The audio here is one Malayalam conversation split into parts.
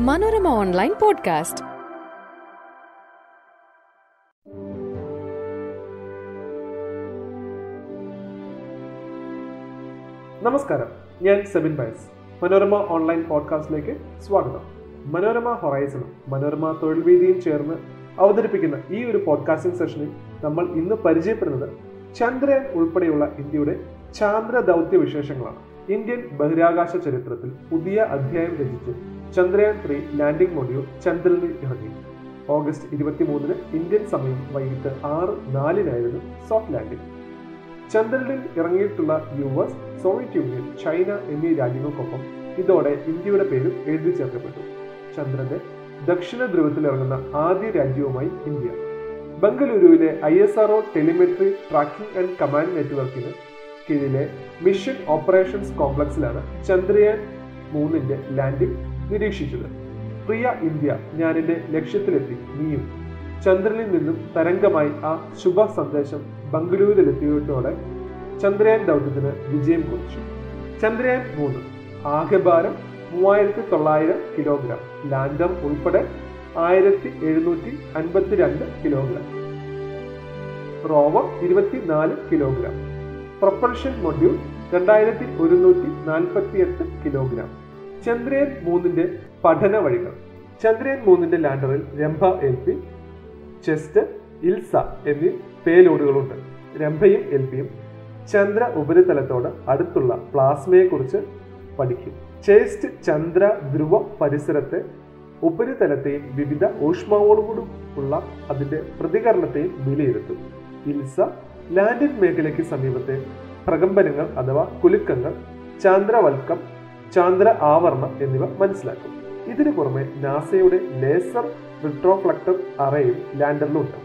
Manorama online podcast. നമസ്കാരം. ഞാൻ സെബിൻ ബയസ് മനോരമ ഓൺലൈൻ പോഡ്കാസ്റ്റിലേക്ക് സ്വാഗതം. മനോരമ ഹൊറൈസണും മനോരമ തൊഴിൽ വീതിയും ചേർന്ന് അവതരിപ്പിക്കുന്ന ഈ ഒരു പോഡ്കാസ്റ്റിംഗ് സെഷനിൽ നമ്മൾ ഇന്ന് പരിചയപ്പെടുന്നത് ചന്ദ്രയാൻ ഉൾപ്പെടെയുള്ള ഇന്ത്യയുടെ ചാന്ദ്ര ദൗത്യ വിശേഷങ്ങളാണ്. ഇന്ത്യൻ ബഹിരാകാശ ചരിത്രത്തിൽ പുതിയ അധ്യായം രചിച്ച് ചന്ദ്രയാൻ ത്രീ ലാൻഡിംഗ് മൊഡ്യൂൾ ചന്ദ്രനിൽ ഇറങ്ങി. ഓഗസ്റ്റ് ഇരുപത്തിമൂന്നിന് ഇന്ത്യൻ സമയം വൈകിട്ട് ആറ് നാലിനായിരുന്നു സോഫ്റ്റ് ലാൻഡിംഗ്. ചന്ദ്രനിൽ ഇറങ്ങിയിട്ടുള്ള U S Soviet Union China എന്നീ രാജ്യങ്ങൾക്കൊപ്പം ഇതോടെ ഇന്ത്യയുടെ പേരും എഴുതി ചേർക്കപ്പെട്ടു. ചന്ദ്രന്റെ ദക്ഷിണ ധ്രുവത്തിൽ ഇറങ്ങുന്ന ആദ്യ രാജ്യവുമായി ഇന്ത്യ. ബംഗളൂരുവിലെ I S R O telemetry tracking and command നെറ്റ്വർക്കിന് കീഴിലെ മിഷൻ ഓപ്പറേഷൻസ് കോംപ്ലക്സിലാണ് ചന്ദ്രയാൻ മൂന്നിന്റെ ലാൻഡിംഗ് നിരീക്ഷിച്ചത്. പ്രിയ ഇന്ത്യ ഞാൻ ഞാനെന്റെ ലക്ഷ്യത്തിലെത്തി. നീയും. ചന്ദ്രനിൽ നിന്നും തരംഗമായി ആ ശുഭ സന്ദേശം ബംഗളൂരിലെത്തിയതോടെ ചന്ദ്രയാൻ ദൗത്യത്തിന് വിജയം കുറിച്ചു. ചന്ദ്രയാൻ മൂന്ന്. ആകെ ഭാരം മൂവായിരത്തി തൊള്ളായിരം കിലോഗ്രാം. ലാൻഡം ഉൾപ്പെടെ ആയിരത്തി എഴുന്നൂറ്റി അൻപത്തിരണ്ട് കിലോഗ്രാം. റോവർ ഇരുപത്തിനാല് കിലോഗ്രാം. പ്രൊപ്പൽഷൻ മൊഡ്യൂൾ രണ്ടായിരത്തി ഒരുന്നൂറ്റി നാൽപ്പത്തി എട്ട് കിലോഗ്രാം. ചന്ദ്രയാൻ മൂന്നിന്റെ പഠന വഴികൾ. ചന്ദ്രയാൻ മൂന്നിന്റെ ലാൻഡറിൽ Rambha L P ChaSTE ILSA എന്നീ പേലോഡുകളുണ്ട്. രംഭയും എൽ പിയും ചന്ദ്ര ഉപരിതലത്തോട് അടുത്തുള്ള പ്ലാസ്മയെക്കുറിച്ച് പഠിക്കും. ചേസ്റ്റ് ചന്ദ്ര ധ്രുവ പരിസരത്തെ ഉപരിതലത്തെയും വിവിധ ഊഷ്മാവോടുകൂടി ഉള്ള അതിന്റെ പ്രതികരണത്തെയും വിലയിരുത്തും. ഇൽസ ലാൻഡിൻ മേഖലയ്ക്ക് സമീപത്തെ പ്രകമ്പനങ്ങൾ അഥവാ കുലുക്കങ്ങൾ ചാന്ദ്രവൽക്കം ചാന്ദ്ര ആവരണം എന്നിവ മനസ്സിലാക്കും. ഇതിനു പുറമെ നാസയുടെ ലേസർ റിട്രോഫ്ലക്ടർ അറയും ലാൻഡറിലുണ്ട്.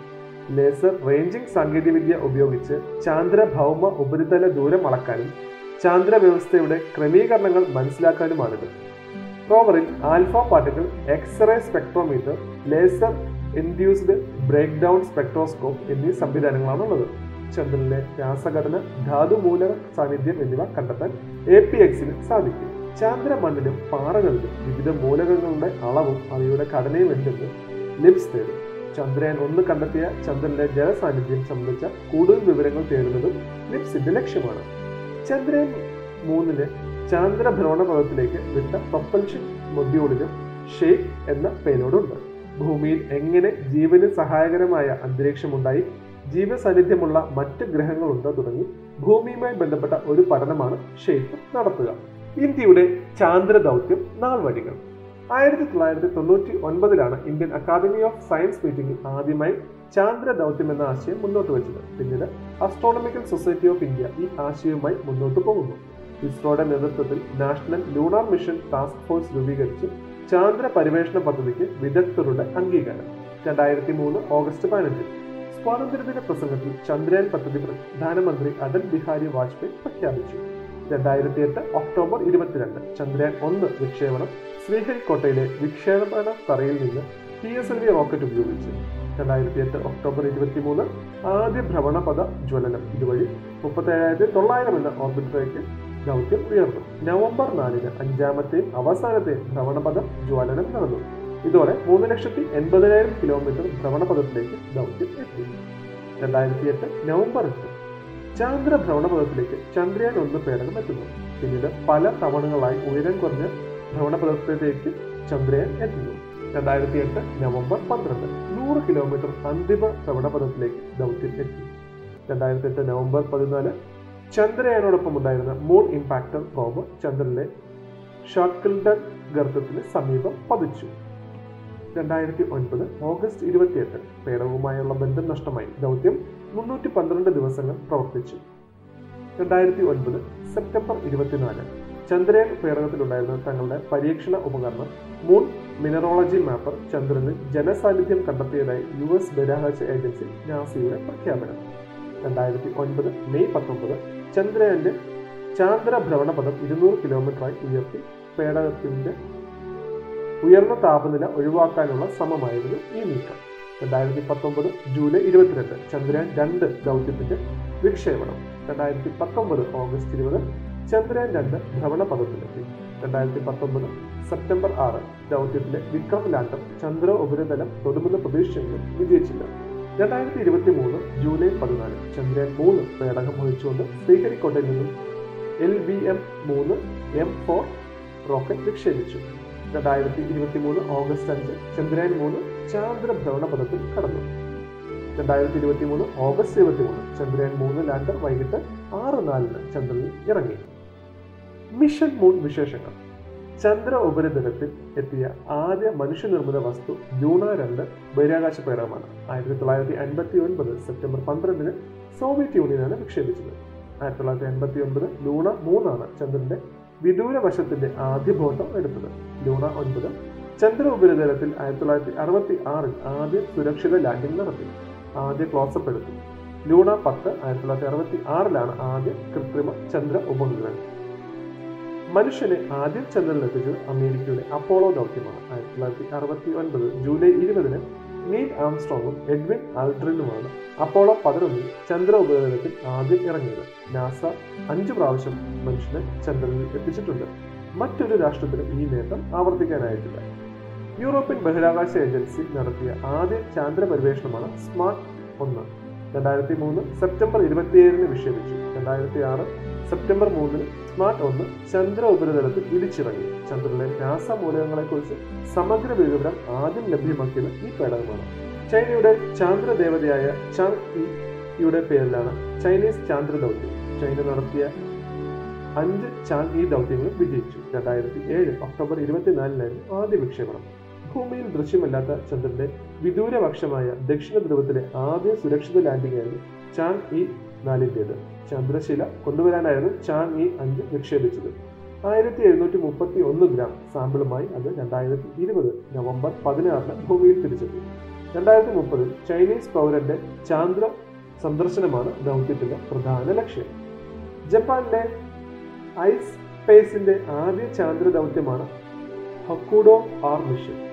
ലേസർ റേഞ്ചിംഗ് സാങ്കേതികവിദ്യ ഉപയോഗിച്ച് ചാന്ദ്ര ഭൗമ ഉപരിതല ദൂരം അളക്കാനും ചാന്ദ്ര വ്യവസ്ഥയുടെ ക്രമീകരണങ്ങൾ മനസ്സിലാക്കാനുമാണിത്. റോവറിൽ alpha particle x-ray spectrometer laser induced break down spectroscope എന്നീ സംവിധാനങ്ങളാണുള്ളത്. ചന്ദ്രനിലെ രാസഘടന ധാതുമൂലക സാന്നിധ്യം എന്നിവ കണ്ടെത്താൻ എ പി എക്സിന് സാധിക്കും. ചാന്ദ്ര മണ്ണിലും പാറകളിലും വിവിധ മൂലകങ്ങളുടെ അളവും അവയുടെ ഘടനയും എന്തെന്ന് ലിപ്സ് തേടും. ചന്ദ്രയാൻ ഒന്ന് കണ്ടെത്തിയ ചന്ദ്രന്റെ ജലസാന്നിധ്യം സംബന്ധിച്ച കൂടുതൽ വിവരങ്ങൾ തേടുന്നതും ലിപ്സിന്റെ ലക്ഷ്യമാണ്. ചന്ദ്രയാൻ മൂന്നിലെ ചാന്ദ്രഭ്രമണപഥത്തിലേക്ക് വിട്ട പ്രൊപ്പൽഷൻ മൊഡ്യൂളിലും ഷേക്ക് എന്ന പേരോടുണ്ട് ഭൂമിയിൽ എങ്ങനെ ജീവന് സഹായകരമായ അന്തരീക്ഷമുണ്ടായി ജീവസാന്നിധ്യമുള്ള മറ്റ് ഗ്രഹങ്ങളുണ്ടോ തുടങ്ങി ഭൂമിയുമായി ബന്ധപ്പെട്ട ഒരു പഠനമാണ് ഷേക്ക് നടത്തുക. ഇന്ത്യയുടെ ചാന്ദ്ര ദൗത്യം നാൾവഴികൾ. ആയിരത്തി തൊള്ളായിരത്തി തൊണ്ണൂറ്റി ഒൻപതിലാണ് ഇന്ത്യൻ അക്കാദമി ഓഫ് സയൻസ് മീറ്റിംഗിൽ ആദ്യമായി ചാന്ദ്ര ദൗത്യം എന്ന ആശയം മുന്നോട്ട് വെച്ചത്. പിന്നീട് അസ്ട്രോണമിക്കൽ സൊസൈറ്റി ഓഫ് ഇന്ത്യ ഈ ആശയവുമായി മുന്നോട്ട് പോകുന്നു. ഇസ്രോയുടെ നേതൃത്വത്തിൽ national lunar mission task force രൂപീകരിച്ച് ചാന്ദ്ര പരിവേഷണ പദ്ധതിക്ക് വിദഗ്ധരുടെ അംഗീകാരം. രണ്ടായിരത്തി മൂന്ന് ഓഗസ്റ്റ് പതിനഞ്ചിൽ സ്വാതന്ത്ര്യദിന പ്രസംഗത്തിൽ ചന്ദ്രയാൻ പദ്ധതി പ്രധാനമന്ത്രി അടൽ ബിഹാരി വാജ്പേയി പ്രഖ്യാപിച്ചു. രണ്ടായിരത്തി എട്ട് ഒക്ടോബർ ഇരുപത്തിരണ്ട്. ചന്ദ്രയാൻ ഒന്ന് വിക്ഷേപണം. ശ്രീഹരിക്കോട്ടയിലെ വിക്ഷേപണ തറയിൽ നിന്ന് P S L V rocket ഉപയോഗിച്ച് രണ്ടായിരത്തി എട്ട് ഒക്ടോബർ ഇരുപത്തി മൂന്ന് ആദ്യ ഭ്രമണപഥ ജ്വലനം ഇതുവഴി മുപ്പത്തേഴായിരത്തി തൊള്ളായിരം എന്ന ഓർബിറ്ററിലേക്ക് ദൗത്യം ഉയർന്നു. നവംബർ നാലിന് അഞ്ചാമത്തെയും അവസാനത്തെയും ഭ്രമണപഥ ജ്വലനം നടന്നു. ഇതോടെ മൂന്ന് ലക്ഷത്തി എൺപതിനായിരം കിലോമീറ്റർ ഭ്രമണപഥത്തിലേക്ക് ദൗത്യം എത്തി. രണ്ടായിരത്തി എട്ട് നവംബർ എട്ട് ചാന്ദ്ര ഭ്രമണപഥത്തിലേക്ക് ചന്ദ്രയാൻ ഒന്ന് പേടകം എത്തുന്നു. പിന്നീട് പല തവണകളായി ഉയരം കുറഞ്ഞ ഭ്രമണപഥത്തിലേക്ക് ചന്ദ്രയാൻ എത്തുന്നു. രണ്ടായിരത്തി എട്ട് നവംബർ പന്ത്രണ്ട് നൂറ് കിലോമീറ്റർ അന്തിമ ഭ്രമണപഥത്തിലേക്ക് ദൗത്യം എത്തി. രണ്ടായിരത്തി എട്ട് നവംബർ പതിനാല് ചന്ദ്രയാനോടൊപ്പം ഉണ്ടായിരുന്ന മൂൺ ഇമ്പാക്ടർ പ്രോബ് ചന്ദ്രനിലെ ഷാക്കിൾഡൻ ഗർത്തത്തിന് സമീപം പതിച്ചു. രണ്ടായിരത്തി ഒൻപത് ഓഗസ്റ്റ് ഇരുപത്തിയെട്ട് പേടകവുമായുള്ള ബന്ധം നഷ്ടമായി. ദൗത്യം മുന്നൂറ്റി പന്ത്രണ്ട് ദിവസങ്ങൾ പ്രവർത്തിച്ചു. രണ്ടായിരത്തി ഒൻപത് സെപ്റ്റംബർ ഇരുപത്തിനാല് ചന്ദ്രയാൻ പേടകത്തിലുണ്ടായിരുന്ന തങ്ങളുടെ പരീക്ഷണ ഉപകരണം മൂൺ മിനറോളജി മാപ്പർ ചന്ദ്രനിൽ ജനസാന്നിധ്യം കണ്ടെത്തിയതായി യു എസ് ബഹിരാകാശ ഏജൻസി നാസയുടെ പ്രഖ്യാപനം. രണ്ടായിരത്തി ഒൻപത് മെയ് പത്തൊമ്പത് ചന്ദ്രയാന്റെ ചാന്ദ്ര ഭ്രമണപഥം ഇരുന്നൂറ് കിലോമീറ്ററായി ഉയർത്തി പേടകത്തിന്റെ ഉയർന്ന താപനില ഒഴിവാക്കാനുള്ള ശ്രമമായിരുന്നു ഈ നീക്കം. രണ്ടായിരത്തി പത്തൊമ്പത് ജൂലൈ ഇരുപത്തിരണ്ട് ചന്ദ്രയാൻ രണ്ട് ദൗത്യത്തിന്റെ വിക്ഷേപണം. രണ്ടായിരത്തി പത്തൊമ്പത് ഓഗസ്റ്റ് ഇരുപത് ചന്ദ്രയാൻ രണ്ട് ഭ്രമണപഥത്തിലെത്തി. രണ്ടായിരത്തി പത്തൊമ്പത് സെപ്റ്റംബർ ആറ് ദൗത്യത്തിലെ വിക്രം ലാൻഡർ ചന്ദ്ര ഉപരിതലം തൊടുമെന്ന പ്രതീക്ഷയെങ്കിലും വിജയിച്ചില്ല. രണ്ടായിരത്തി ഇരുപത്തി മൂന്ന് ജൂലൈ പതിനാല് ചന്ദ്രയാൻ മൂന്ന് പേടകം വഹിച്ചുകൊണ്ട് ശ്രീഹരിക്കോട്ടയിൽ നിന്നും എൽ വി എം മൂന്ന് എം ഫോർ റോക്കറ്റ് വിക്ഷേപിച്ചു. രണ്ടായിരത്തി ഇരുപത്തി മൂന്ന് ഓഗസ്റ്റ് അഞ്ച് ചന്ദ്രയാൻ മൂന്ന് ചാന്ദ്ര ഭ്രമണപഥത്തിൽ കടന്നു. രണ്ടായിരത്തി ഇരുപത്തി മൂന്ന് ഓഗസ്റ്റ് ഇരുപത്തി മൂന്ന് ചന്ദ്രയാൻ മൂന്ന് ലാൻഡർ വൈകിട്ട് ആറ് നാലിന് ചന്ദ്രനിൽ ഇറങ്ങി. മിഷൻ മൂൺ വിശേഷങ്ങൾ. ചന്ദ്ര ഉപരിതലത്തിൽ എത്തിയ ആദ്യ മനുഷ്യനിർമ്മിത വസ്തു ലൂണ രണ്ട് ബഹിരാകാശ പേടകമാണ് ആയിരത്തി തൊള്ളായിരത്തി അൻപത്തി ഒൻപത് സെപ്റ്റംബർ പന്ത്രണ്ടിന് സോവിയറ്റ് യൂണിയനാണ് വിക്ഷേപിച്ചത്. ആയിരത്തി തൊള്ളായിരത്തി അൻപത്തി ഒൻപത് ലൂണ മൂന്നാണ് ചന്ദ്രന്റെ വിദൂര വശത്തിന്റെ ആദ്യ ബോധം എടുത്തത്. ലൂണ ഒൻപത്. ചന്ദ്ര ഉപരിതലത്തിൽ ആയിരത്തി തൊള്ളായിരത്തി അറുപത്തി ആറിൽ ആദ്യ സുരക്ഷിത ലാൻഡിംഗ് നടത്തി. ആദ്യ ക്ലോസപ്പ് എടുത്തു. ലൂണ പത്ത് ആയിരത്തി തൊള്ളായിരത്തി അറുപത്തി ആറിലാണ് ആദ്യ കൃത്രിമ ചന്ദ്ര ഉപഗ്രഹം. മനുഷ്യനെ ആദ്യം ചന്ദ്രനിലെത്തിച്ചത് അമേരിക്കയുടെ അപ്പോളോ ദൗത്യമാണ്. ആയിരത്തി തൊള്ളായിരത്തി അറുപത്തി ഒൻപത് ജൂലൈ ഇരുപതിന് നീൽ ആംസ്ട്രോങ്ങും എഡ്വിൻ ആൾട്രിനുമാണ് അപ്പോളോ പതിനൊന്നിൽ ചന്ദ്ര ഉപഗ്രഹത്തിൽ ആദ്യം ഇറങ്ങിയത്. നാസ അഞ്ചു പ്രാവശ്യം മനുഷ്യനെ ചന്ദ്രനിൽ എത്തിച്ചിട്ടുണ്ട്. മറ്റൊരു രാഷ്ട്രത്തിന് ഈ നേട്ടം ആവർത്തിക്കാനായിട്ടില്ല. യൂറോപ്യൻ ബഹിരാകാശ ഏജൻസി നടത്തിയ ആദ്യ ചാന്ദ്ര പര്യവേഷണമാണ് സ്മാർട്ട് ഒന്ന്. രണ്ടായിരത്തി മൂന്ന് സെപ്റ്റംബർ ഇരുപത്തിയേഴിന് വിക്ഷേപിച്ചു രണ്ടായിരത്തി ആറ് സെപ്റ്റംബർ മൂന്നിന് സ്മാർട്ട് ഒന്ന് ചന്ദ്ര ഉപരിതലത്തിൽ ഇടിച്ചിറങ്ങി. ചന്ദ്രനിലെ രാസമൂലകങ്ങളെക്കുറിച്ച് സമഗ്ര വിവരം ആദ്യം ലഭ്യമാക്കിയത് ഈ പേടകമാണ്. ചൈനയുടെ ചാന്ദ്രദേവതയായ ചാങ് ഇയുടെ പേരിലാണ് ചൈനീസ് ചാന്ദ്ര ദൗത്യം. ചൈന നടത്തിയ അഞ്ച് ചാങ് ഇ ദൗത്യങ്ങൾ വിജയിച്ചു. രണ്ടായിരത്തി ഏഴ് ഒക്ടോബർ ഇരുപത്തിനാലിനായിരുന്നു ആദ്യ വിക്ഷേപണം. ഭൂമിയിൽ ദൃശ്യമല്ലാത്ത ചന്ദ്രന്റെ വിദൂരപക്ഷമായ ദക്ഷിണ ധ്രുവത്തിലെ ആദ്യ സുരക്ഷിത ലാൻഡിംഗ് ആയിരുന്നു ചാൻ ഇ നാലിന്റേത് ചന്ദ്രശില കൊണ്ടുവരാനായിരുന്നു ചാൻ ഇ അഞ്ച് നിക്ഷേപിച്ചത്. ആയിരത്തി എഴുന്നൂറ്റി മുപ്പത്തി ഒന്ന് ഗ്രാം സാമ്പിളുമായി അത് രണ്ടായിരത്തി ഇരുപത് നവംബർ പതിനാറിന് ഭൂമിയിൽ തിരിച്ചെത്തി. രണ്ടായിരത്തി മുപ്പതിൽ ചൈനീസ് പൗരന്റെ ചാന്ദ്ര സന്ദർശനമാണ് ദൗത്യത്തിന്റെ പ്രധാന ലക്ഷ്യം. ജപ്പാനിലെ ഐസ് സ്പേസിന്റെ ആദ്യ ചാന്ദ്ര ദൗത്യമാണ് ഹക്കുഡോ ആർ മിഷൻ.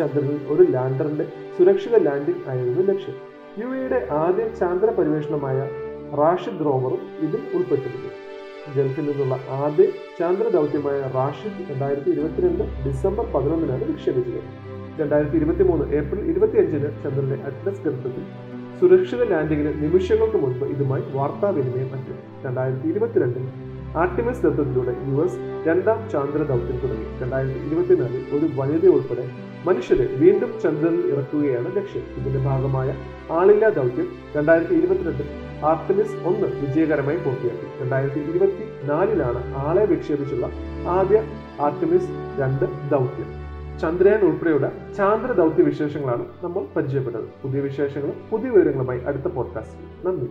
ചന്ദ്രനിൽ ഒരു ലാൻഡറിന്റെ സുരക്ഷിത ലാൻഡിംഗ് ആയിരുന്നു ലക്ഷ്യം. യു എയുടെ ആദ്യ ചാന്ദ്ര പര്യവേഷണമായ റാഷിദ് റോവറും ഇതിൽ ഉൾപ്പെട്ടിരുന്നു. ഗൾഫിൽ നിന്നുള്ള ആദ്യ ചാന്ദ്ര ദൗത്യമായ റാഷിദ് രണ്ടായിരത്തി ഇരുപത്തിരണ്ട് ഡിസംബർ പതിനൊന്നിനാണ് വിക്ഷേപിച്ചത്. രണ്ടായിരത്തി ഇരുപത്തി മൂന്ന് ഏപ്രിൽ ഇരുപത്തിയഞ്ചിന് ചന്ദ്രന്റെ അറ്റ്ലസ് ഗർത്തത്തിൽ സുരക്ഷിത ലാൻഡിങ്ങിന് നിമിഷങ്ങൾക്ക് മുൻപ് ഇതുമായി വാർത്താവിനിമയം പറ്റും. രണ്ടായിരത്തി ഇരുപത്തിരണ്ടിൽ ആർട്ടിമസ് ദത്തത്തിലൂടെ യു എസ് രണ്ടാം ചാന്ദ്ര ദൗത്യം തുടങ്ങി. രണ്ടായിരത്തി ഇരുപത്തിനാലിൽ ഒരു വനിത ഉൾപ്പെടെ മനുഷ്യരെ വീണ്ടും ചന്ദ്രനിൽ ഇറക്കുകയാണ് ലക്ഷ്യം ഇതിന്റെ ഭാഗമായ ആളില്ലാ ദൗത്യം രണ്ടായിരത്തി ഇരുപത്തിരണ്ടിൽ ആർട്ടിമിസ് ഒന്ന് വിജയകരമായി പൂർത്തിയാക്കി. രണ്ടായിരത്തി ഇരുപത്തി നാലിലാണ് ആളെ വിക്ഷേപിച്ചുള്ള ആദ്യ ആർട്ടിമിസ് രണ്ട് ദൗത്യം. ചന്ദ്രയാൻ ഉൾപ്പെടെയുള്ള ചാന്ദ്ര ദൗത്യ വിശേഷങ്ങളാണ് നമ്മൾ പരിചയപ്പെട്ടത്. പുതിയ വിശേഷങ്ങളും പുതിയ വിവരങ്ങളുമായി അടുത്ത പോഡ്കാസ്റ്റിൽ നന്ദി.